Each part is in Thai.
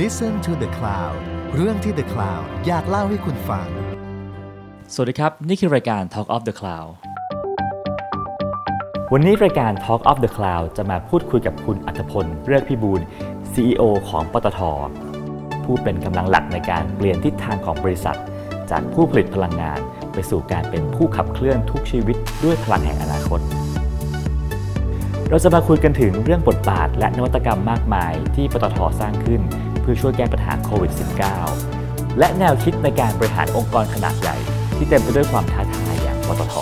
Listen to the Cloud เรื่องที่ The Cloud อยากเล่าให้คุณฟัง สวัสดีครับ นี่คือรายการ Talk of the Cloud วันนี้รายการ Talk of the Cloud จะมาพูดคุยกับคุณอัธพลเลือกพิบูล CEO ของปตท ผู้เป็นกำลังหลักในการเปลี่ยนทิศทางของบริษัท จากผู้ผลิตพลังงาน ไปสู่การเป็นผู้ขับเคลื่อนทุกชีวิตด้วยพลังแห่งอนาคตเราจะมาคุยกันถึงเรื่องบทบาทและนวัตกรรมมากมายที่ปตทสร้างขึ้น เพื่อช่วยแก้ปัญหาโควิด -19 และแนวคิดในการบริหารองค์กรขนาดใหญ่ ที่เต็มไปด้วยความท้าทายอย่างปตท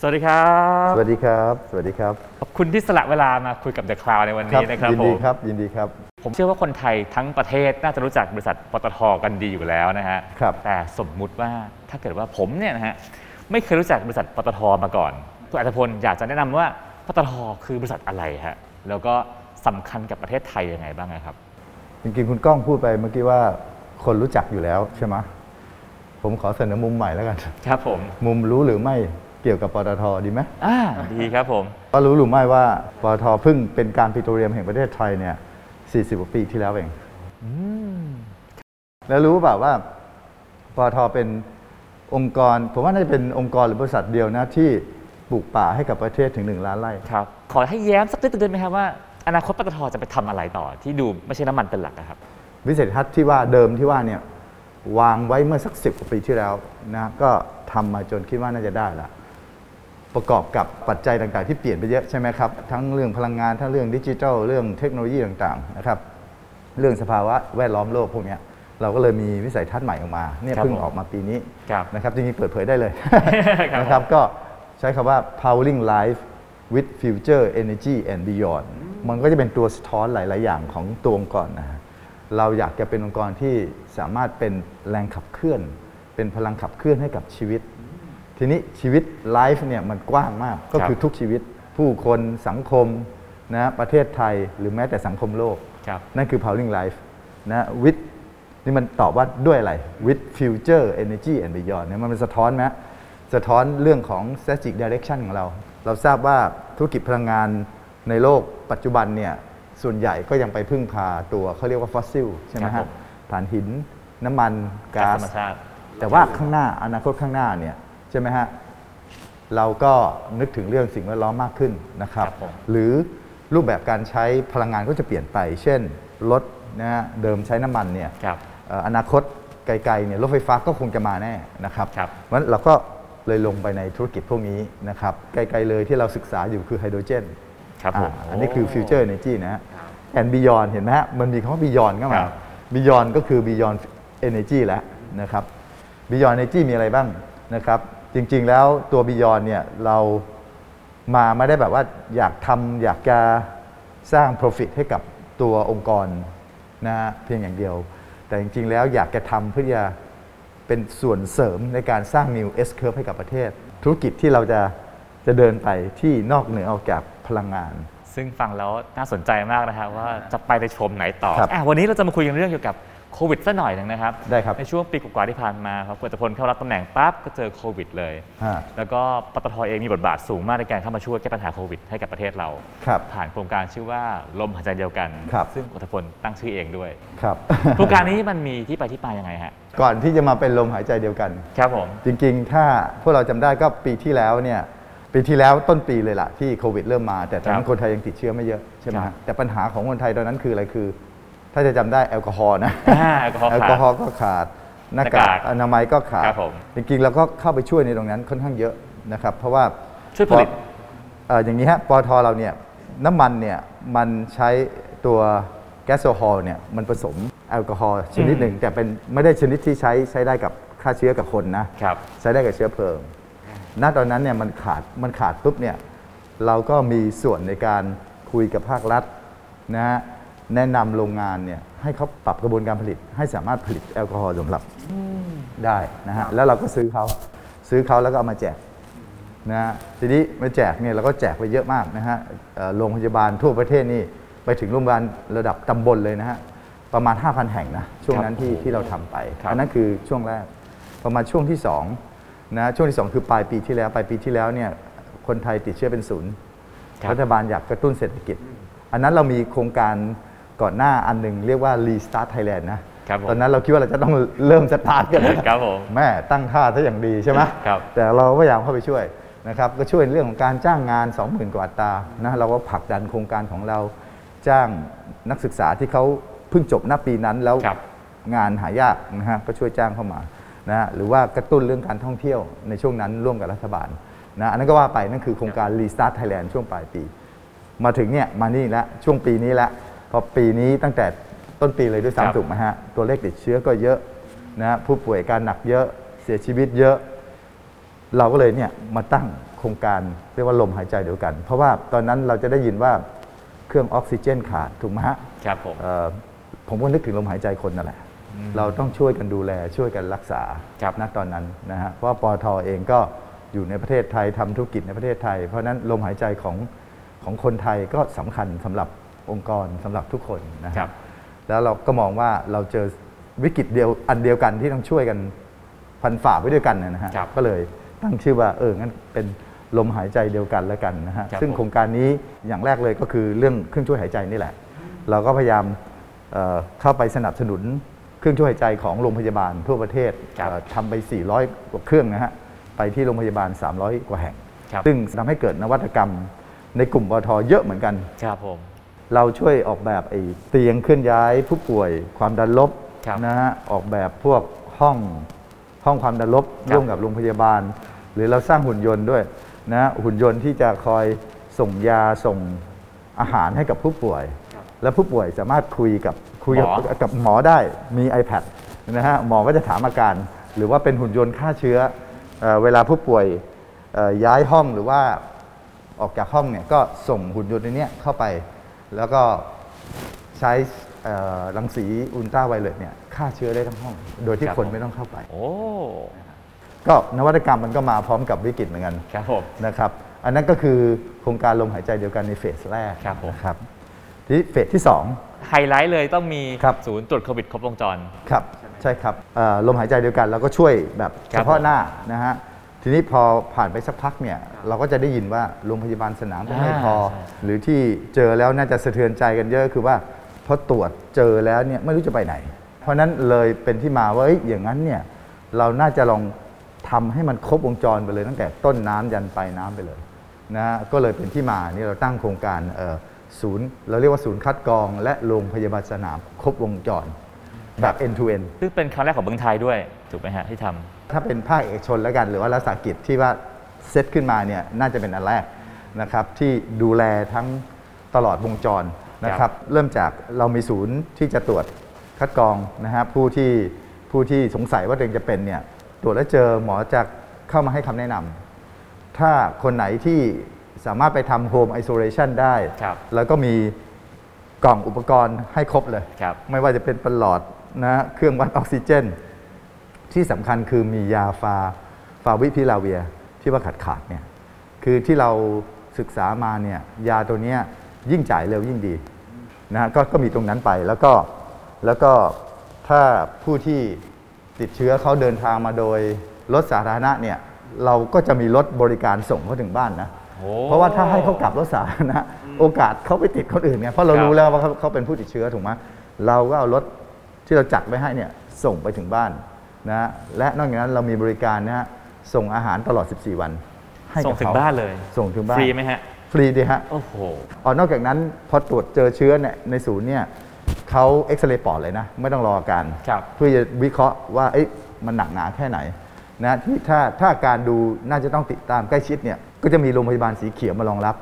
สวัสดีครับ สวัสดีครับ สวัสดีครับ ขอบคุณที่สละเวลามาคุยกับ The Cloud ในวันนี้นะครับยินผดีมครับ ยินดีครับ ผมเชื่อว่าคนไทยทั้งประเทศน่าจะรู้จักบริษัทปตทกันดีอยู่แล้วนะฮะครับแต่สมมุติว่าถ้าเกิดว่าผมเนี่ยนะฮะไม่เคยรู้จักบริษัทปตทมาก่อน คุณอัตพลอยากจะแนะนำว่าปตทคือบริษัทอะไรฮะแล้วก็สำคัญกับประเทศไทยยังไงบ้างครับจริงๆคุณก้องพูดไปเมื่อกี้ว่าคนรู้จักอยู่แล้วใช่ไหมผมขอเสนอมุมใหม่แล้วกัน ครับผม มุมรู้หรือไม่เกี่ยวกับปตทดีไหมอ่าดีครับผม ก็รู้หรือไม่ว่าปตทเพิ่งเป็นการปิโตรเลียมแห่งประเทศไทยเนี่ย40กว่าปีที่แล้วเองแล้วรู้เปล่าว่าปตทเป็นองค์กร ผมว่าน่าจะเป็นองค์กรหรือบริษัทเดียวนะที่ป ลูกป่าให้กับประเทศถึง 1 ล้านไร่ ครับขอให้แย้มสักนิดนึงได้ไหมครับว่าอนาคตปตทจะไปทำอะไรต่อ ที่ดูไม่ใช่น้ำมันเป็นหลักอะครับ วิสัยทัศน์ที่ว่าเดิมที่ว่าเนี่ยวางไว้เมื่อสักสิบกว่าปีที่แล้วนะก็ทำมาจนคิดว่าน่าจะได้ละประกอบกับปัจจัยต่างๆ ที่เปลี่ยนไปเยอะใช่ไหมครับ ทั้งเรื่องพลังงานทั้งเรื่องดิจิทัลเรื่องเทคโนโลยีต่างๆนะครับ เรื่องสภาวะแวดล้อมโลกพวกเนี้ยเราก็เลยมีวิสัยทัศน์ใหม่ออกมาเนี่ยครับเพิ่งผมออกมาปีนี้ครับนะครับจริงๆเปิดเผยได้เลย ครับนะครับก็ใช้คำว่า powering life with future energy and beyond มันก็จะเป็นตัวสะท้อนหลาย ๆ อย่างของตัวองค์กรนะฮะเราอยากจะเป็นองค์กรที่สามารถเป็นแรงขับเคลื่อน เป็นพลังขับเคลื่อนให้กับชีวิต ทีนี้ชีวิตไลฟ์เนี่ยมันกว้างมากก็คือทุกชีวิต ผู้คนสังคมนะประเทศไทยหรือแม้แต่สังคมโลกครับนั่นคือ powering life นะ with นี่มันตอบว่าด้วยอะไร with future energy and beyond เนี่ยมันเป็นสะท้อนไหม สะท้อนเรื่องของ strategic direction ของเรา เราทราบว่าธุรกิจพลังงานในโลกปัจจุบันเนี่ยส่วนใหญ่ก็ยังไปพึ่งพาตัวเขาเรียกว่าฟอสซิลใช่ไหมครัฮะบผมถ่านหิน น้ำมันก๊าก๊าซซธรรมชาติแต่ว่าข้างหน้าอนาคตข้างหน้าเนี่ยใช่ไหมฮะเราก็นึกถึงเรื่องสิ่งแวดล้อมมากขึ้นนะครับครับผมหรือรูปแบบการใช้พลังงานก็จะเปลี่ยนไป เช่นรถนะฮะเดิมใช้น้ำมันเนี่ยครับเอ่ออนาคตไกลๆเนี่ยรถไฟฟ้าก็คงจะมาแน่นะครับครับเพราะฉะนั้นเราก็ เลยลงไปในธุรกิจพวกนี้นะครับไกลๆเลยที่เราศึกษาอยู่คือไฮโดรเจนครับผมอ่าอันนี้คือ future energy นะฮะ and beyond เห็นไหมฮะมันมีคำว่า beyond เข้าคมารับ beyond ก็คือ beyond energy แล้วนะครับ beyond energy มีอะไรบ้างนะครับ จริงๆแล้วตัว beyond เนี่ยเรามาไม่ได้แบบว่าอยากทำอยากจะสร้าง profit ให้กับตัวองค์กรนะฮะเพียงอย่างเดียว แต่จริงๆแล้วอยากจะทำเพื่อจะ เป็นส่วนเสริมในการสร้าง new S curve ให้กับประเทศ ธุรกิจที่เราจะจะเดินไปที่นอกเหนือออกจากพลังงาน ซึ่งฟังแล้วน่าสนใจมากนะครับว่าจะไปในชมไหนต่อครับอะวันนี้เราจะมาคุยกันเรื่องเกี่ยวกับ โควิดสักหน่อยหนึ่งนะครับ ได้ครับ ในช่วงปีกว่าๆที่ผ่านมาครับคุณอัตพลเข้ารับตำแหน่งปั๊บก็เจอโควิดเลย ฮะ แล้วก็ปตทเองมีบทบาทสูงมากในการเข้ามาช่วยแก้ปัญหาโควิดให้กับประเทศเรา ครับ ผ่านโครงการชื่อว่าลมหายใจเดียวกัน ครับ ซึ่งอัตพลตั้งชื่อเองด้วย ครับ โครงการนี้มันมีที่ไปที่มายังไงฮะ ก่อนที่จะมาเป็นลมหายใจเดียวกัน ครับผม จริงๆ ถ้าพวกเราจำได้ก็ปีที่แล้วเนี่ย ปีที่แล้วต้นปีเลยล่ะที่โควิดเริ่มมา แต่ตอนนั้ครันบคนไทยยังติดเชื้อไม่เยอะใช่ไหมครัฮะบแต่ปัญหาของคนไทยตอนนั้นคืออะไรคือ ถ้าจะจำได้แอลกอฮอล์นะ อ่าแอลกอฮอล์แอลกอฮอล์ก็ขาดหน้าหน้ากากากอนามัยก็ขาดครับผมจริงๆเราก็เข้าไปช่วยในตรงนั้นค่อนข้างเยอะนะครับ เพราะว่าช่วยผลิต เอ่ออย่างนี้ฮะปอทเราเนี่ยน้ำมันเนี่ยมันใช้ตัวแก๊สโซฮอล์เนี่ยมันผสมแอลกอฮอล์ชนิดหนึ่ง แต่เป็นไม่ได้ชนิดที่ใช้ใช้ได้กับฆ่าเชื้อกับคนนะ ครับ ใช้ได้กับเชื้อเพลิง ณ ตอนนั้นเนี่ยมันขาด มันขาดปุ๊บเนี่ย เราก็มีส่วนในการคุยกับภาครัฐนะฮะ แนะนำโรงงานเนี่ยให้เขาปรับกระบวนการผลิต ให้สามารถผลิตแอลกอฮอล์สำหรับได้นะฮะแล้วเราก็ซื้อเขาซื้อเขาแล้วก็เอามาแจกนะฮะทีนี้มาแจกเนี่ยเราก็แจกไปเยอะมากนะฮะเอ่อโรงพยาบาลทั่วประเทศนี่ไปถึงโรงพยาบาลระดับตำบลเลยนะฮะประมาณ 5,000 แห่งนะช่วงนั้นที่ที่เราทำไปครับอันนั้นคือช่วงแรกประมาณช่วงที่2นะช่วงที่ 2 คือปลายปีที่แล้วปลายปีที่แล้วเนี่ยคนไทยติดเชื้อเป็นศูนย์ครับรัฐบาลอยากกระตุ้นเศรษฐกิจ อันนั้นเรามีโครงการ ก่อนหน้าอันหนึ่งเรียกว่า Restart Thailand นะ ครับผม ตอนนั้นเราคิดว่าเราจะต้องเริ่มสตาร์ทกันแล้วครับผมแม่ตั้งท่าซะอย่างดีใช่ไหมครับแต่เราก็พยายามเข้าไปช่วยนะครับก็ช่วยเรื่องของการจ้างงาน 20,000 กว่าอัตรานะเราก็ผลักดันโครงการของเราจ้างนักศึกษาที่เขาเพิ่งจบหน้าปีนั้นแล้วครับ งานหายากนะฮะก็ช่วยจ้างเข้ามานะฮะหรือว่ากระตุ้นเรื่องการท่องเที่ยวในช่วงนั้นร่วมกับรัฐบาลนะอันนั้นก็ว่าไปนั่นคือโครงการ Restart Thailand ช่วงปลายปี มาถึงเนี่ยมานี่แล้วช่วงปีนี้แล้วพ อปีนี้ตั้งแต่ต้นปีเลยด้วยครับ ซ้ำถูกไหมฮะ ตัวเลขติดเชื้อก็เยอะนะฮะผู้ป่วยอาการหนักเยอะเสียชีวิตเยอะ เราก็เลยเนี่ยมาตั้งโครงการเรียกว่าลมหายใจเดียวกัน เพราะว่าตอนนั้นเราจะได้ยินว่าเครื่องออกซิเจนขาดถูกไหมฮะ ครับผม เอ่อผมก็นึกถึงลมหายใจคนนั่นแหละ เราต้องช่วยกันดูแลช่วยกันรักษาครับ ณตอนนั้นนะฮะ เพราะว่าปอทเองก็อยู่ในประเทศไทยทำธุรกิจในประเทศไทย เพราะฉะนั้นลมหายใจของของคนไทยก็สำคัญสำหรับ องค์กรสำหรับทุกคนนะฮะครับ แล้วเราก็มองว่าเราเจอวิกฤตเดียวอันเดียวกันที่ต้องช่วยกันพันฝ่าไว้ด้วยกันนะฮะครับก็เลยตั้งชื่อว่าเอองั้นเป็นลมหายใจเดียวกันแล้วกันนะฮะครับซึ่งผมโครงการนี้อย่างแรกเลยก็คือเรื่องเครื่องช่วยหายใจนี่แหละ เราก็พยายามเอ่อเข้าไปสนับสนุนเครื่องช่วยหายใจของโรงพยาบาลทั่วประเทศครับเอ่อทำไป 400 กว่าเครื่องนะฮะไปที่โรงพยาบาล 300 กว่าแห่งครับซึ่งทำให้เกิดนวัตกรรมในกลุ่มปตทเยอะเหมือนกันครับผม เราช่วยออกแบบไอ้เตียงเคลื่อนย้ายผู้ป่วยความดันลบครับนะฮะออกแบบพวกห้องห้องความดันลบครับร่วมกับโรงพยาบาล หรือเราสร้างหุ่นยนต์ด้วยนะฮะหุ่นยนต์ที่จะคอยส่งยาส่งอาหารให้กับผู้ป่วย และผู้ป่วยสามารถคุยกับคุยกับหมอ กับหมอได้มี iPad นะฮะหมอก็จะถามอาการ หรือว่าเป็นหุ่นยนต์ฆ่าเชื้อเออเวลาผู้ป่วยเอ่อย้ายห้องหรือว่าออกจากห้องเนี่ยก็ส่งหุ่นยนต์ในเนี้ยเข้าไป แล้วก็ใช้เอ่อรังสีอุลตราไวเลตเนี่ยฆ่าเชื้อได้ทั้งห้อง โดยที่ครับคนผมไม่ต้องเข้าไป โอ้ ก็นวัตกรรมมันก็มาพร้อมกับวิกฤตเหมือนกันครับผมนะครับ อันนั้นก็คือโครงการลมหายใจเดียวกันในเฟสแรกครับผมนะครับทีนี้เฟสที่ 2 ไฮไลท์เลยต้องมีครับศูนย์ตรวจโควิดครบวงจร ครับ ใช่ครับเอ่อลมหายใจเดียวกันเราก็ช่วยแบบครัเฉบพาะหน้านะฮะ ทีนี้พอผ่านไปสักพักเนี่ยเราก็จะได้ยินว่าโรงพยาบาลสนามก็ไม่พออ่าใช่หรือที่เจอแล้วน่าจะสะเทือนใจกันเยอะคือว่าพอตรวจเจอแล้วเนี่ยไม่รู้จะไปไหน เพราะฉะนั้นเลยเป็นที่มาว่าเอ้ยอย่างนั้นเนี่ยเราน่าจะลองทำให้มันครบวงจรไปเลยตั้งแต่ต้นน้ำยันปลายน้ำไปเลยนะฮะก็เลยเป็นที่มานี่เราตั้งโครงการเอ่อศูนย์ เราเรียกว่าศูนย์คัดกรอง และโรงพยาบาลสนามครบวงจร แบบ end to end ซึ่งเป็นครั้งแรกของเมืองไทยด้วย ถูกไหมฮะที่ทำ ถ้าเป็นภาคเอกชนแล้วกันหรือว่ารัฐวิสาหกิจที่ว่าเซตขึ้นมาเนี่ยน่าจะเป็นอันแรกนะครับที่ดูแลทั้งตลอดวงจรนะคครัรับบ เริ่มจากเรามีศูนย์ที่จะตรวจคัดกรองนะฮะผู้ที่ผู้ที่สงสัยว่าตัวเองจะเป็นเนี่ยตรวจแล้วเจอหมอจะเข้ามาให้คำแนะนำถ้าคนไหนที่สามารถไปทำโฮมไอโซเลชันได้ ครับแล้วก็มีกล่องอุปกรณ์ให้ครบเลย ครับไม่ว่าจะเป็นประหลอด นะฮะเครื่องวัดออกซิเจน ที่สำคัญคือมียาฟาฟาวิพิลาเวียที่ว่าขาดขาดๆเนี่ยคือที่เราศึกษามาเนี่ยยาตัวเนี้ยยิ่งจ่ายเร็วยิ่งดีนะฮะก็ก็มีตรงนั้นไปแล้วก็แล้วก็ถ้าผู้ที่ติดเชื้อเขาเดินทางมาโดยรถสาธารณะเนี่ยเราก็จะมีรถบริการส่งเขาถึงบ้านนะโอ้เพราะว่าถ้าให้เขากลับรถสาธารณะโอกาสเขาไปติดคนอื่นเนี่ยเพราะเราครับรู้แล้วว่าเขาเขาเป็นผู้ติดเชื้อถูกไหมเราก็เอารถ ที่เราจัดไว้ให้เนี่ยส่งไปถึงบ้านนะฮะและนอกจากนั้นเรามีบริการนะฮะส่งอาหารตลอด 14 วัน ให้ส่กับงถึงขบ้านเลยส่งถึงบ้านฟรีไหมฮะ ฟรีดีฮะ โอ้โห อ๋อนอกจากนั้นพอตรวจเจอเชื้อเนี่ยในศูนย์เนี่ยเขาเอ็กซเรย์ปอดเลยนะ ไม่ต้องรออาการ ครับ เพื่อจะวิเคราะห์ว่าเอ๊ะมันหนักหนาแค่ไหนนะที่ถ้าถ้าการดูน่าจะต้องติดตามใกล้ชิดเนี่ยก็จะมีโรงพยาบาลสีเขียวมารองรับ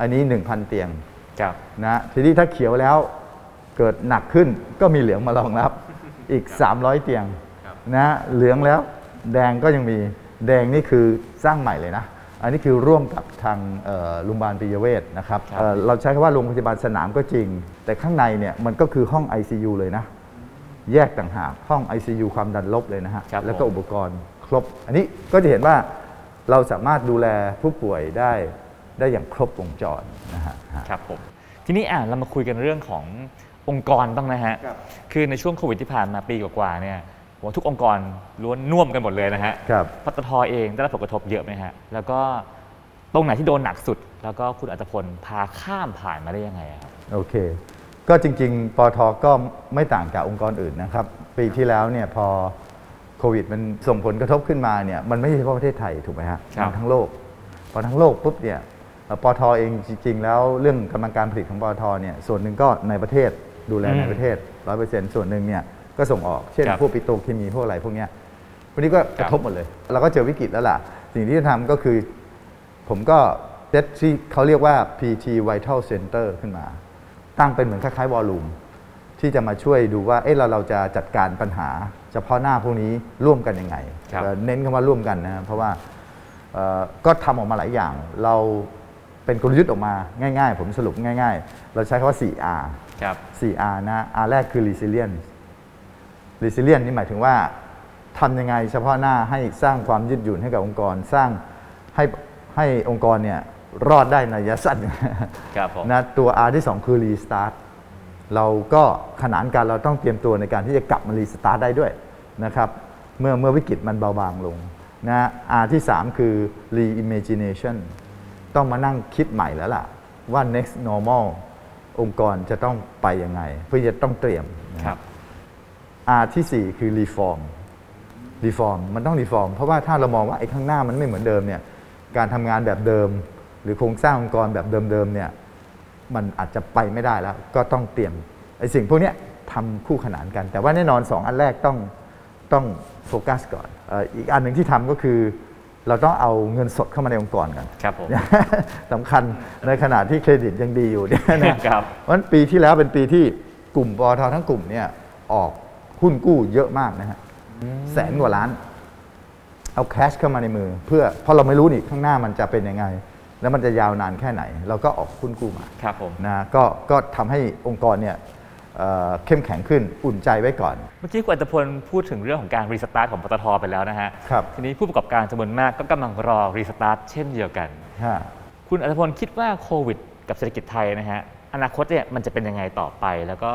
อันนี้ 1,000 เตียงครับ นะทีนี้ถ้าเขียวแล้ว เกิดหนักขึ้นก็มีเหลืองมารองรับอีก 300 เตียงนะเหลืองแล้วแดงก็ยังมีแดงนี่คือสร้างใหม่เลยนะ อันนี้คือร่วมกับทางเอ่อโรงพยาบาลปิยเวชนะครับครับเอ่อเราใช้คำว่าโรงพยาบาลสนามก็จริง แต่ข้างในเนี่ยมันก็คือห้อง ICU เลยนะ แยกต่างหากห้อง ICU ความดันลบเลยนะฮะครับแล้วก็ผมอุปกรณ์ครบ อันนี้ก็จะเห็นว่าเราสามารถดูแลผู้ป่วยได้ได้อย่างครบวงจรนะฮะครับผมทีนี้อะเรามาคุยกันเรื่องของ องค์กรบ้างนะฮะ ครับ คือในช่วงโควิดที่ผ่านมาปีกว่าๆเนี่ยผมว่าทุกองค์กรล้วนน่วมกันหมดเลยนะฮะครับปตทเองได้รับผลกระทบเยอะไหมฮะ แล้วก็ตรงไหนที่โดนหนักสุด แล้วก็คุณอัตพลพาข้ามผ่านมาได้ยังไงอะครับ โอเค ก็จริงๆ ปอทก็ไม่ต่างจากองค์กรอื่นนะครับ ปีที่แล้วเนี่ยพอโควิดมันส่งผลกระทบขึ้นมาเนี่ย มันไม่ใช่เฉพาะประเทศไทยถูกไหมฮะครับมันทั้งโลก พอทั้งโลกปุ๊บเนี่ยเอ่อปอทเองจริงๆ แล้วเรื่องกำลังการผลิตของปอทเนี่ยส่วนหนึ่งก็ในประเทศ ดูแลในประเทศร้อยเปอร์เซ็นต์ส่วนหนึ่งเนี่ยก็ส่งออกเช่นครับพวกปิโตรเคมีพวกอะไรพวกเนี้ยวันนี้ก็กระทบหมดเลย เราก็เจอวิกฤตแล้วล่ะ สิ่งที่จะทำก็คือ ผมก็เซตที่เขาเรียกว่า PT Vital Center ขึ้นมา ตั้งเป็นเหมือนคล้ายๆวอลลุ่มที่จะมาช่วยดูว่าเอ๊ะเราเราจะจัดการปัญหา เฉพาะหน้าพวกนี้ร่วมกันยังไงครับเอ่อเน้นคำว่าร่วมกันนะเพราะว่าเอ่อก็ทำออกมาหลายอย่างเรา เป็นกลยุทธ์ออกมาง่ายๆ ผมสรุปง่ายๆ เราใช้คำว่า 4R ครับ 4R นะ R แรกคือ resilience resilience นี่หมายถึงว่าทำยังไงเฉพาะหน้าให้สร้างความยืดหยุ่นให้กับองค์กร สร้างให้ให้องค์กรเนี่ยรอดได้ในระยะสั้นครับผมนะตัว R ที่ 2 คือ restart เราก็ขนานกันเราต้องเตรียมตัวในการที่จะกลับมา restart ได้ด้วยนะครับเมื่อเมื่อวิกฤตมันเบาบางลงนะ R ที่ 3 คือ reimagination ต้องมานั่งคิดใหม่แล้วล่ะ ว่า next normal องค์กรจะต้องไปยังไง เพื่อจะต้องเตรียมนะครับ R ที่ 4 คือ reform reform มันต้อง reform เพราะว่าถ้าเรามองว่าไอ้ข้างหน้ามันไม่เหมือนเดิมเนี่ยการทำงานแบบเดิม หรือโครงสร้างองค์กรแบบเดิมๆเนี่ยมันอาจจะไปไม่ได้แล้ว ก็ต้องเตรียมไอ้สิ่งพวกนี้ทำคู่ขนานกัน แต่ว่าแน่นอน 2 อันแรกต้องต้องโฟกัสก่อนออีกอันหนึ่งที่ทำก็คือ เราต้องเอาเงินสดเข้ามาในองค์กรกันครับผมสำคัญในขณะที่เครดิตยังดีอยู่เนี่ยนะครับเพราะฉะนั้นปีที่แล้วเป็นปีที่กลุ่มปอททั้งกลุ่มเนี่ยออกหุ้นกู้เยอะมากนะฮะแสนกว่าล้าน เอา cash เข้ามาในมือ เพื่อเพราะเราไม่รู้นี่ข้างหน้ามันจะเป็นยังไง แล้วมันจะยาวนานแค่ไหน เราก็ออกหุ้นกู้มาครับผมนะก็ก็ทำให้องค์กรเนี่ย เอ่อเข้มแข็งขึ้นอุ่นใจไว้ก่อน เมื่อกี้คุณอรรถพลพูดถึงเรื่องของการ restart ของปตทไปแล้วนะฮะครับทีนี้ผู้ประกอบการจำนวนมากก็กำลังรอ restart เช่นเดียวกันฮะคุณอรรถพลคิดว่าโควิด กับเศรษฐกิจไทยนะฮะอนาคตเนี่ยมันจะเป็นยังไงต่อไป แล้วก็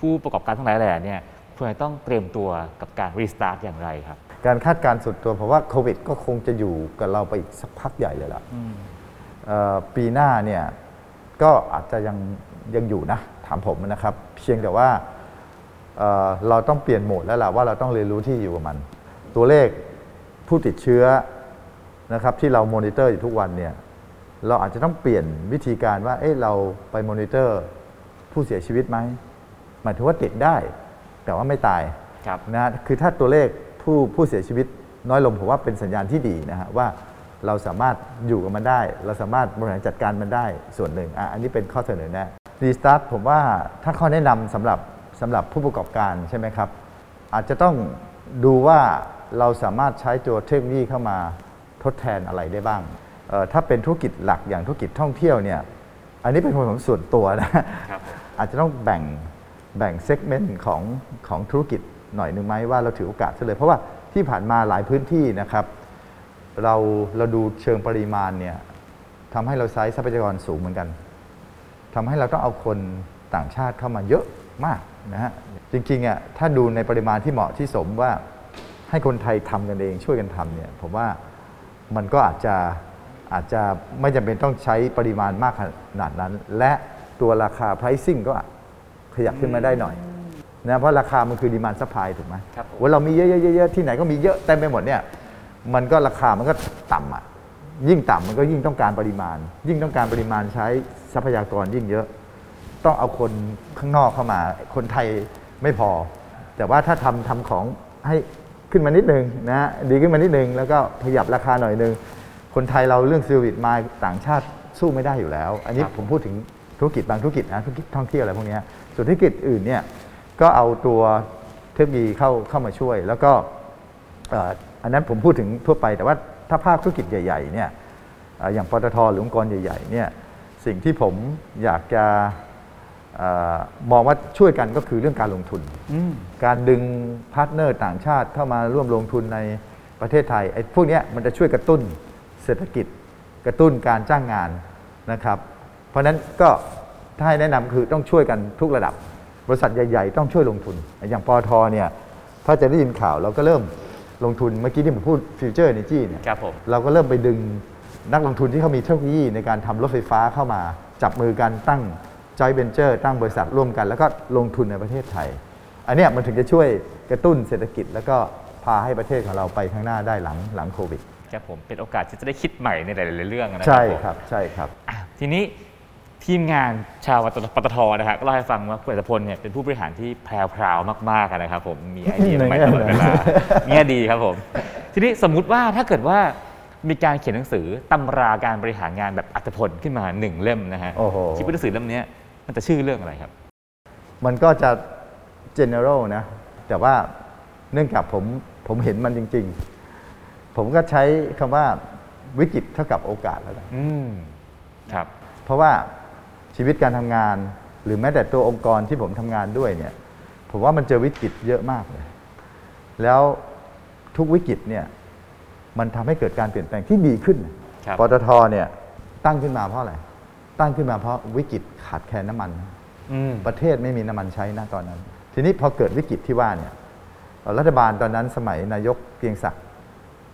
ผู้ประกอบการทั้งหลายแหล่เนี่ยควรจะต้องเตรียมตัวกับการ restart อย่างไรครับการคาดการณ์ส่วนตัวเพราะว่าโควิด ก็คงจะอยู่กับเราไปอีกสักพักใหญ่เลยล่ะเอ่อปีหน้าเนี่ยก็อาจจะยังยังอยู่นะถามผมนะครับ เพียงแต่ว่าเอ่อเราต้องเปลี่ยนโหมดแล้วล่ะว่าเราต้องเรียนรู้ที่อยู่กับมัน ตัวเลขผู้ติดเชื้อนะครับที่เรามอนิเตอร์อยู่ทุกวันเนี่ยเราอาจจะต้องเปลี่ยนวิธีการว่าเอ๊ะเราไปมอนิเตอร์ผู้เสียชีวิตไหมหมายถึงว่าติดได้ แต่ว่าไม่ตายครับ นะฮะคือถ้าตัวเลขผู้ผู้เสียชีวิตน้อยลงผมว่าเป็นสัญญาณที่ดีนะฮะว่าเราสามารถอยู่กับมันได้ เราสามารถบริหารจัดการมันได้ส่วนหนึ่งอะอันนี้เป็นข้อเสนอแนะ รีสตาร์ทผมว่าถ้าข้อแนะนำสำหรับสำหรับผู้ประกอบการใช่ไหมครับ อาจจะต้องดูว่าเราสามารถใช้ตัวเทคโนโลยีเข้ามาทดแทนอะไรได้บ้างเอ่อถ้าเป็นธุรกิจหลักอย่างธุรกิจท่องเที่ยวเนี่ย อันนี้เป็นความเห็นส่วนตัวนะครับอาจจะต้องแบ่งแบ่งเซกเมนต์ของของธุรกิจหน่อยหนึ่งไหมว่าเราถือโอกาสซะเลย เพราะว่าที่ผ่านมาหลายพื้นที่นะครับ เราเราดูเชิงปริมาณเนี่ยทำให้เราใช้ทรัพยากรสูงเหมือนกัน ทำให้เราต้องเอาคนต่างชาติเข้ามาเยอะมากนะฮะจริงๆอะถ้าดูในปริมาณที่เหมาะที่สมว่าให้คนไทยทำกันเองช่วยกันทำเนี่ยผมว่ามันก็อาจจะอาจจะไม่จำเป็นต้องใช้ปริมาณมากขนาดนั้น และตัวราคา pricing ก็ขยับขึ้นมาได้หน่อยนะเพราะราคามันคือ demand supply ถูกไหมครับผมว่าเรามีเยอะๆๆๆที่ไหนก็มีเยอะเต็มไปหมดเนี่ยมันก็ราคามันก็ต่ำอะ ยิ่งต่ำมันก็ยิ่งต้องการปริมาณ ยิ่งต้องการปริมาณใช้ทรัพยากรยิ่งเยอะ ต้องเอาคนข้างนอกเข้ามา คนไทยไม่พอ แต่ว่าถ้าทำทำของให้ขึ้นมานิดนึงนะดีขึ้นมานิดนึง แล้วก็ขยับราคาหน่อยนึง คนไทยเราเรื่องซีวิตมาต่างชาติสู้ไม่ได้อยู่แล้ว อันนี้ครับผมพูดถึงธุรกิจบางธุรกิจนะธุรกิจท่องเที่ยวอะไรพวกเนี้ยส่วนธุรกิจอื่นเนี่ยก็เอาตัวเทคโนโลยีเข้าเข้ามาช่วย แล้วก็เอ่ออันนั้นผมพูดถึงทั่วไปแต่ว่า ถ้าภาคธุรกิจใหญ่ๆเนี่ยเอ่ออย่างปตทหรือองค์กรใหญ่ๆเนี่ยสิ่งที่ผมอยากจะเออมองว่าช่วยกันก็คือเรื่องการลงทุน การดึง partner ต่างชาติเข้ามาร่วมลงทุนในประเทศไทยไอ้พวกเนี้ยมันจะช่วยกระตุ้นเศรษฐกิจ กระตุ้นการจ้างงานนะครับ เพราะฉะนั้นก็ถ้าให้แนะนำคือต้องช่วยกันทุกระดับ บริษัทใหญ่ ๆ ต้องช่วยลงทุน อย่างปตทเนี่ยถ้าจะได้ยินข่าวเราก็เริ่ม ลงทุนเมื่อกี้ที่ผมพูด future energy เนี่ยครับผมเราก็เริ่มไปดึงนักลงทุนที่เขามีเทคโนโลยีในการทำรถไฟฟ้าเข้ามา จับมือกันตั้งจอยเ e นเจอร์ตั้งบริษัทร่วมกัน แล้วก็ลงทุนในประเทศไทย อันเนี้ยมันถึงจะช่วยกระตุ้นเศรษฐกิจ แล้วก็พาให้ประเทศของเราไปข้างหน้าได้หลังหลังโควิดครับผมเป็นโอกาสที่จะได้คิดใหม่ในหลาย ๆ เรื่องนะครัใช่ผมครับใช่ครับ อะทีนี้ ทีมงานชาวปตทนะฮะก็เล่าให้ฟังว่าคุณอัตพลเนี่ยเป็นผู้บริหารที่แพรวๆมากๆนะครับผมมีไอเดียใหม่ตลอดเวลาเงี้ยดีครับผมทีนี้สมมุติว่าถ้าเกิดว่ามีการเขียนหนังสือตำราการบริหารงานแบบอัตพลขึ้นมาหนึ่งเล่มนะฮะโอ้โหคิดว่าหนังสือเล่มเนี้ยมันจะชื่อเรื่องอะไรครับ มันก็จะ general นะแต่ว่าเนื่องจากผมผมเห็นมันจริง ๆ ผมก็ใช้คำว่าวิกฤตเท่ากับโอกาสแล้วกันอืมครับ เพราะว่า ชีวิตการทำงาน หรือแม้แต่ตัวองค์กรที่ผมทำงานด้วยเนี่ยผมว่ามันเจอวิกฤตเยอะมากเลย แล้วทุกวิกฤตเนี่ยมันทำให้เกิดการเปลี่ยนแปลงที่ดีขึ้นครับปตทเนี่ยตั้งขึ้นมาเพราะอะไร ตั้งขึ้นมาเพราะวิกฤตขาดแคลนน้ำมันอืมประเทศไม่มีน้ำมันใช้นะตอนนั้น ทีนี้พอเกิดวิกฤตที่ว่าเนี่ยเอ่อรัฐบาลตอนนั้นสมัยนายกเกรียงศักดิ์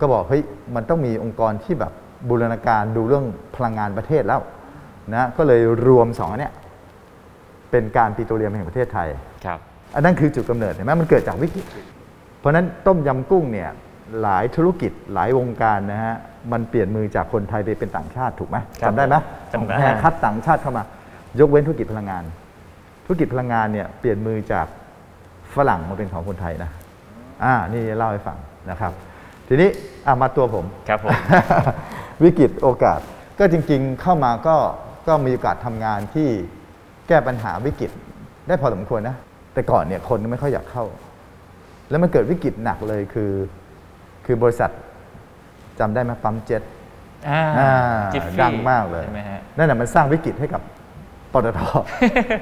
ก็บอกเฮ้ยมันต้องมีองค์กรที่แบบบูรณาการดูเรื่องพลังงานประเทศแล้ว นะก็เลยรวมสองอันเนี้ยเป็นการปิโตรเลียมแห่งประเทศไทย ครับ อันนั้นคือจุดกำเนิดเห็นไหมมันเกิดจากวิกฤตเพราะฉะนั้นต้มยำกุ้งเนี่ยหลายธุรกิจหลายวงการนะฮะมันเปลี่ยนมือจากคนไทยไปเป็นต่างชาติถูกไหมครับจำได้ไหมจำได้แห่คัดต่างชาติเข้ามา ยกเว้นธุรกิจพลังงาน ธุรกิจพลังงานเนี่ยเปลี่ยนมือจากฝรั่งมาเป็นของคนไทยนะอ่านี่เล่าให้ฟังนะครับ ทีนี้อะมาตัวผมครับผม วิกฤตโอกาสก็จริง ๆ เข้ามาก็ ก็มีโอกาสทำงานที่แก้ปัญหาวิกฤตได้พอสมควรนะ แต่ก่อนเนี่ยคนไม่ค่อยอยากเข้า แล้วมันเกิดวิกฤตหนักเลยคือ คือบริษัทจำได้ไหมปั๊มเจ็ตอ่าอ่าจิฟฟี่ดังมากเลยใช่ไหมฮะนั่นแหะมันสร้างวิกฤตให้กับปตท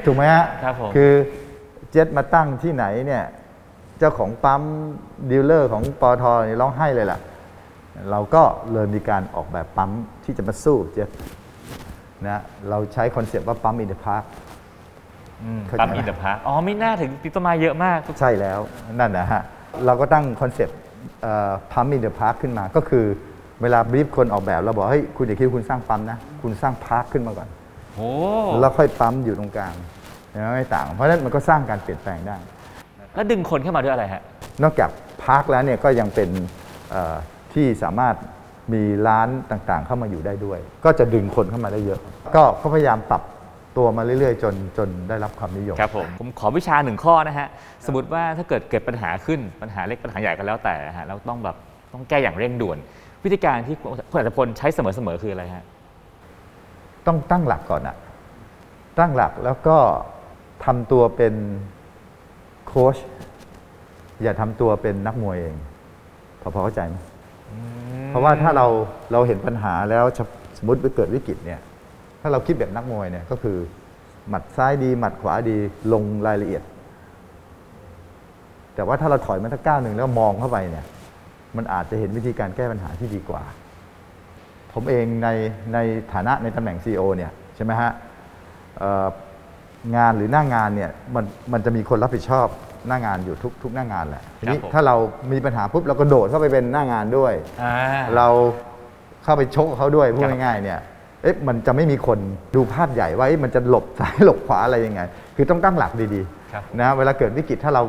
ถูกไหมฮะครับผมคือเจ็ตมาตั้งที่ไหนเนี่ย เจ้าของปั๊มdealer ของปตทนี่ร้องไห้เลยล่ะ เราก็เลยมีการออกแบบปั๊มที่จะมาสู้เจ็ต นะเราใช้คอนเซปต์ว่าปั๊มอินเด p พาร์คอืมเข้าใจปั๊มไหม in the parkอ๋อมิน่าถึงติดต้นไม้เยอะมากทุก ใช่แล้วนั่นนะฮะ เราก็ตั้ง concept ปั๊ม in the park ขึ้นมา ก็คือเวลา brief คนออกแบบเราบอกเฮ้ยคุณอย่าคิดว่าคุณสร้างปั๊มนะ คุณสร้าง park ขึ้นมาก่อน โอ้แล้วค่อยปั๊มอยู่ตรงกลางเห็นไหมไม่ต่าง เพราะฉะนั้นมันก็สร้างการเปลี่ยนแปลงได้ แล้วดึงคนเข้ามาด้วยอะไรฮะ นอกจากพาร์คแล้วเนี่ยก็ยังเป็นเอ่อที่สามารถ มีร้านต่างๆ เข้ามาอยู่ได้ด้วย ก็จะดึงคนเข้ามาได้เยอะก็ก็พยายามปรับตัวมาเรื่อยๆ จนจนได้รับความนิยมครับผมผมขอวิชาหนึ่งข้อนะฮะสมมติว่าถ้าเกิดเกิดปัญหาขึ้นปัญหาเล็กปัญหาใหญ่ก็แล้วแต่ฮะแล้วต้องแบบต้องแก้อย่างเร่งด่วน วิธีการที่คุณอัตพลใช้เสมอๆคืออะไรฮะต้องตั้งหลักก่อนอะตั้งหลักแล้วก็ทำตัวเป็นโค้ชอย่าทำตัวเป็นนักมวยเองพอพอเข้าใจไหม เพราะว่าถ้าเราเราเห็นปัญหาแล้วสมมติไปเกิดวิกฤตเนี่ยถ้าเราคิดแบบนักมวยเนี่ยก็คือหมัดซ้ายดี หมัดขวาดีลงรายละเอียด แต่ว่าถ้าเราถอยมาสักก้าวหนึ่งแล้วมองเข้าไปเนี่ย มันอาจจะเห็นวิธีการแก้ปัญหาที่ดีกว่า ผมเองในในฐานะในตำแหน่ง CEO เนี่ยใช่ไหมฮะงานหรือหน้างานเนี่ยมันมันจะมีคนรับผิดชอบ หน้างานอยู่ทุกทุกหน้างานแหละทีนี้ผม ถ้าเรามีปัญหาปุ๊บเราก็โดดเข้าไปเป็นหน้างานด้วย อ่า เราเข้าไปชกเขาด้วยพูดครับง่ายๆเนี่ยเอ๊ะมันจะไม่มีคนดูภาพใหญ่ว่าเอ๊ะมันจะหลบซ้าย หลบขวาอะไรยังไง คือต้องตั้งหลักดีครับ ๆนะเวลาเกิดวิกฤตถ้าเรา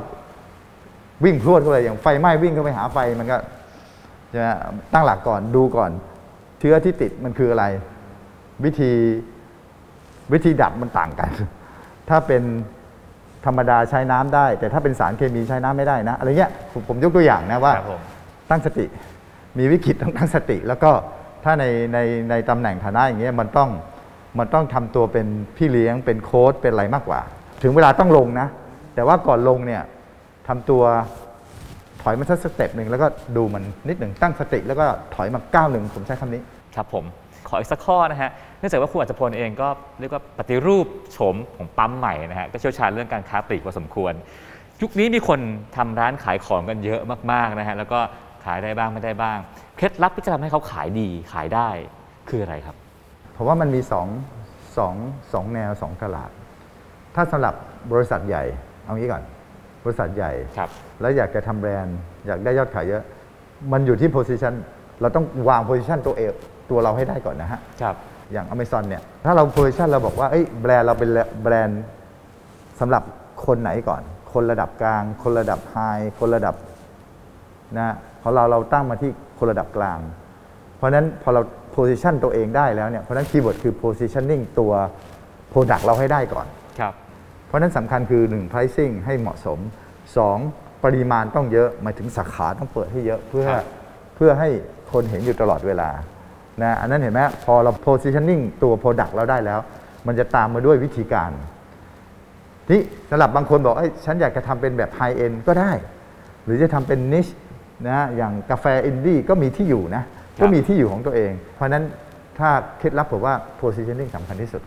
วิ่งพรวดเข้าไปอย่างไฟไหม้วิ่งเข้าไปหาไฟมันก็ใช่ไหมตั้งหลักก่อนดูก่อน เชื้อที่ติดมันคืออะไร วิธีวิธีดับมันต่างกัน ถ้าเป็น ธรรมดาใช้น้ำได้ แต่ถ้าเป็นสารเคมีใช้น้ำไม่ได้นะอะไรเงี้ยผมผมยกตัวอย่างนะว่าครับผมตั้งสติ มีวิกฤตต้องตั้งสติ แล้วก็ถ้าในในในตำแหน่งฐานะอย่างเงี้ยมันต้องมันต้องทำตัวเป็นพี่เลี้ยงเป็นโค้ชเป็นอะไรมากกว่า ถึงเวลาต้องลงนะ แต่ว่าก่อนลงเนี่ยทำตัวถอยมาสักสเต็ปหนึ่งแล้วก็ดูมันนิดหนึ่งตั้งสติ แล้วก็ถอยมาก้าวหนึ่งผมใช้คำนี้ครับผม ขออีกสักข้อนะฮะ เนื่องจากว่าคุณอัจพลเองก็เรียกว่าปฏิรูปโฉมของปั๊มใหม่นะฮะ ก็เชี่ยวชาญเรื่องการค้าปลีกพอสมควร ยุคนี้มีคนทำร้านขายของกันเยอะมากๆนะฮะ แล้วก็ขายได้บ้างไม่ได้บ้าง เคล็ดลับที่จะทำให้เขาขายดีขายได้คืออะไรครับ ผมว่ามันมีสองสองสองแนวสองตลาด ถ้าสำหรับบริษัทใหญ่ เอางี้ก่อน บริษัทใหญ่ครับแล้วอยากจะทำแบรนด์ อยากได้ยอดขายเยอะ มันอยู่ที่โพ i ิชันเราต้องวางโพ i ิชันตัวเอง ตัวเราให้ได้ก่อนนะฮะ ครับ อย่าง Amazon เนี่ย ถ้าเรา position เราบอกว่าเอ้ยแบรนด์เราเป็นแบรนด์สำหรับคนไหนก่อน คนระดับกลาง คนระดับ high คนระดับนะของเราเราตั้งมาที่คนระดับกลาง เพราะฉะนั้นพอเรา position ตัวเองได้แล้วเนี่ย เพราะฉะนั้น keyword คือ positioning ตัว product เราให้ได้ก่อน ครับ เพราะฉะนั้นสำคัญคือ 1 pricing ให้เหมาะสม 2 ปริมาณต้องเยอะหมายถึงสาขาต้องเปิดให้เยอะเพื่อครับ เพื่อให้คนเห็นอยู่ตลอดเวลา นะอันนั้นเห็นไหมพอเรา positioning ตัว product เราได้แล้ว มันจะตามมาด้วยวิธีการ นี่สำหรับบางคนบอกเอ้ยฉันอยากจะทำเป็นแบบ high end ก็ได้ หรือจะทำเป็น niche นะอย่างกาแฟอินดี้ก็มีที่อยู่นะ ก็มีที่อยู่ของตัวเอง เพราะฉะนั้นถ้าเคล็ดลับผมว่า positioning สำคัญที่สุด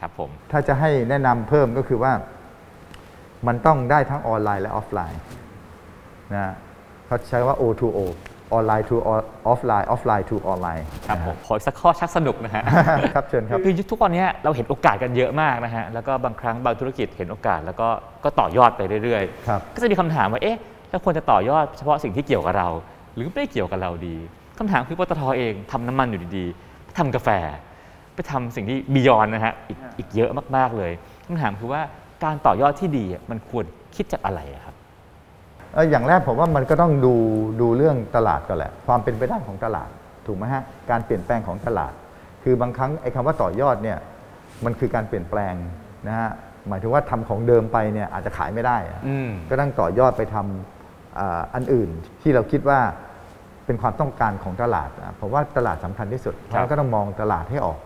ครับผม ถ้าจะให้แนะนำเพิ่มก็คือว่า มันต้องได้ทั้งออนไลน์และออฟไลน์นะเขาใช้ว่า O2O ออนไลน์ to ออฟไลน์ออฟไลน์ to ออนไลน์ครับผมขออีกสักข้อชักสนุกนะฮะครับเชิญครับคือทุกวันนี้เราเห็นโอกาสกันเยอะมากนะฮะแล้วก็บางครั้งบางธุรกิจเห็นโอกาสแล้วก็ก็ต่อยอดไปเรื่อยครับๆก็จะมีคำถามว่าเอ๊ะแล้วควรจะต่อยอดเฉพาะสิ่งที่เกี่ยวกับเรา หรือไม่ได้เกี่ยวกับเราดีคำถามคือปตทเองทำน้ำมันอยู่ดีๆไปทำกาแฟ ไปทำสิ่งที่บียอนนะฮะอีกอีกเยอะมากๆเลยคำถามคือว่าการต่อยอดที่ดีอะมันควรคิดจากอะไรอะครับเอ่ออย่างแรกผมว่ามันก็ต้องดูดูเรื่องตลาดก่อนแหละ ความเป็นไปได้ของตลาดถูกไหมฮะการเปลี่ยนแปลงของตลาด คือบางครั้งไอ้คำว่าต่อยอดเนี่ยมันคือการเปลี่ยนแปลงนะฮะหมายถึงว่าทำของเดิมไปเนี่ยอาจจะขายไม่ได้อะอืมก็ต้องต่อยอดไปทำอ่าอันอื่นที่เราคิดว่าเป็นความต้องการของตลาดอะผมว่าตลาดสำคัญที่สุดเพครับราะฉะนั้นก็ต้องมองตลาดให้ออก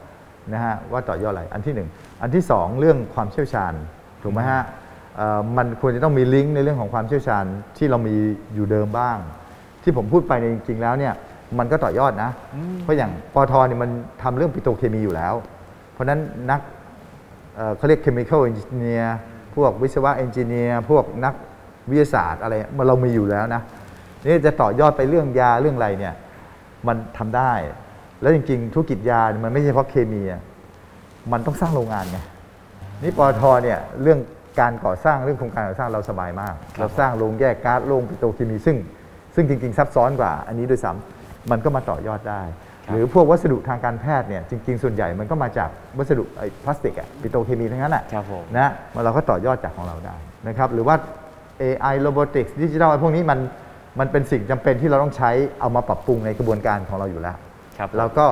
นะฮะว่าต่อยอดอะไรอันที่หนึ่งอันที่สองเรื่องความเชี่ยวชาญถูกไหมฮะเอ่อ มันควรจะต้องมีลิงก์ในเรื่องของความเชี่ยวชาญที่เรามีอยู่เดิมบ้าง ที่ผมพูดไปในยจริง ๆ แล้วเนี่ยมันก็ต่อยอดนะ เพราะอย่างปอทเนี่ยมันทำเรื่องปิโตรเคมีอยู่แล้ว เพราะฉะนั้นนักเอ่อเขาเรียก chemical engineer พวกวิศวะ engineer พวกนักวิทยาศาสตร์อะไรมันเรามีอยู่แล้วนะนี่จะต่อยอดไปเรื่องยาเรื่องอะไรเนี่ยมันทำได้ แล้วจริง ๆ ธุรกิจยาเนี่ยมันไม่ใช่เฉพาะเคมีอะมันต้องสร้างโรงงานไงนี่ปอทเนี่ยเรื่อง การก่อสร้างเรื่องโครงการก่อสร้างเราสบายมาก เราสร้างโรงแยกก๊าซโรงปิโตรเคมีซึ่ง ซึ่งจริง ๆ ซับซ้อนกว่า อันนี้ด้วยซ้ำมันก็มาต่อยอดได้ หรือพวกวัสดุทางการแพทย์เนี่ยจริง ๆ ส่วนใหญ่มันก็มาจากวัสดุไอ้พลาสติกอะปิโตรเคมีทั้งนั้นอะครับผม นะมันเราก็ต่อยอดจากของเราได้นะครับหรือว่า AI robotics ดิจิทัลพวกนี้มันมันเป็นสิ่งจำเป็นที่เราต้องใช้เอามาปรับปรุงในกระบวนการของเราอยู่แล้วครับแล้วก็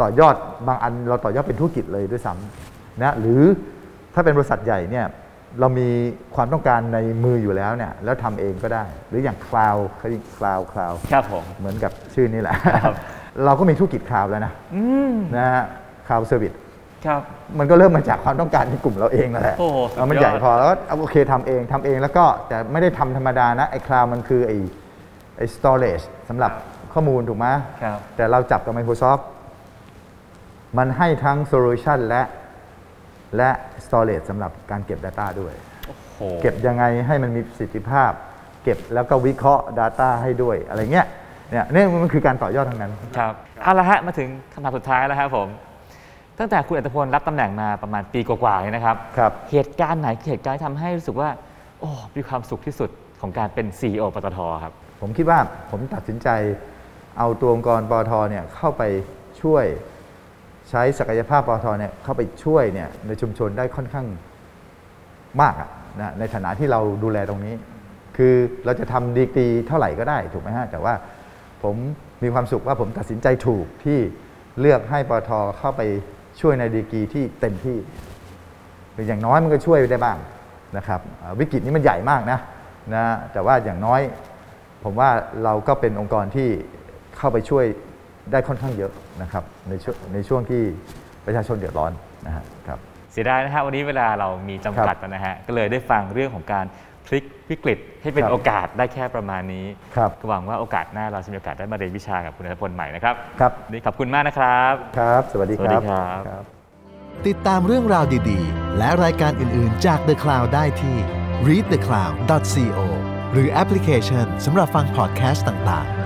ต่อยอดบางอันเราต่อยอดเป็นธุรกิจเลยด้วยซ้ำนะหรือถ้าเป็นบริษัทใหญ่เนี่ย เรามีความต้องการในมืออยู่แล้วเนี่ยแล้วทำเองก็ได้ หรืออย่างคลาวคลาวคลาวครับผม เหมือนกับชื่อนี่แหละ ครับ เราก็มีธุรกิจ cloud แล้วนะอืมนะฮะ cloud service ครับ มันก็เริ่มมาจากความต้องการในกลุ่มเราเองนั่นแหละโอ้โหสุดยอด เอามันใหญ่พอแล้วก็เอาโอเคทำเองทำเองแล้วก็แต่ไม่ได้ทำธรรมดานะไอ้ cloud มันคือไอ้ไอ้ storage สำหรับข้อมูลถูกไหม ครับ แต่เราจับกับ Microsoft มันให้ทั้ง solution และ และ storage สำหรับการเก็บ Data ด้วย โอ้โหเก็บยังไงให้มันมีประสิทธิภาพ เก็บแล้วก็วิเคราะห์ Data ให้ด้วยอะไรเงี้ยเนี่ยนี่มันคือการต่อยอดทั้งนั้น ครับเอาละฮะมาถึงคำถามสุดท้ายแล้วครับผม ตั้งแต่คุณอัตพลรับตำแหน่งมาประมาณปีกว่าๆเนี่ยนะครับ ครับ เหตุการณ์ไหนคือเหตุการณ์ที่ทำให้รู้สึกว่า โอ้มีความสุขที่สุดของการเป็น CEO ปตทครับ ผมคิดว่าผมตัดสินใจเอาตัวองค์กรปอทเนี่ยเข้าไปช่วย ใช้ศักยภาพปอทเนี่ยเข้าไปช่วยเนี่ยในชุมชนได้ค่อนข้างมากอะนะในฐานะที่เราดูแลตรงนี้ คือเราจะทำดีกรีเท่าไหร่ก็ได้ถูกไหมฮะแต่ว่าผมมีความสุขว่าผมตัดสินใจถูกที่เลือกให้ปอทเข้าไปช่วยในดีกรีที่เต็มที่หรืออย่างน้อยมันก็ช่วยได้บ้างนะครับวิกฤตนี้มันใหญ่มากนะนะแต่ว่าอย่างน้อย ผมว่าเราก็เป็นองค์กรที่เข้าไปช่วย ได้ค่อนข้างเยอะนะครับในช่วงในช่วงที่ประชาชนเดือดร้อนนะฮะครับเสียดายนะฮะวันนี้เวลาเรามีจำกัดนะฮะก็เลยได้ฟังเรื่องของการพลิกวิกฤตให้เป็นครับโอกาสได้แค่ประมาณนี้ครับ ก็หวังว่าโอกาสหน้าเราจะมีโอกาสได้มาเรียนวิชากับคุณอัตพลใหม่นะครับครับวันนี่ขอบคุณมากนะครับ ครับ สวัสดีคสวัสรัดีบครับ ครับ ติดตามเรื่องราวดีๆ และรายการอื่นๆจาก The Cloud ได้ที่ readthecloud.co หรือแอปพลิเคชันสำหรับฟังพอดแคสต์ต่างๆ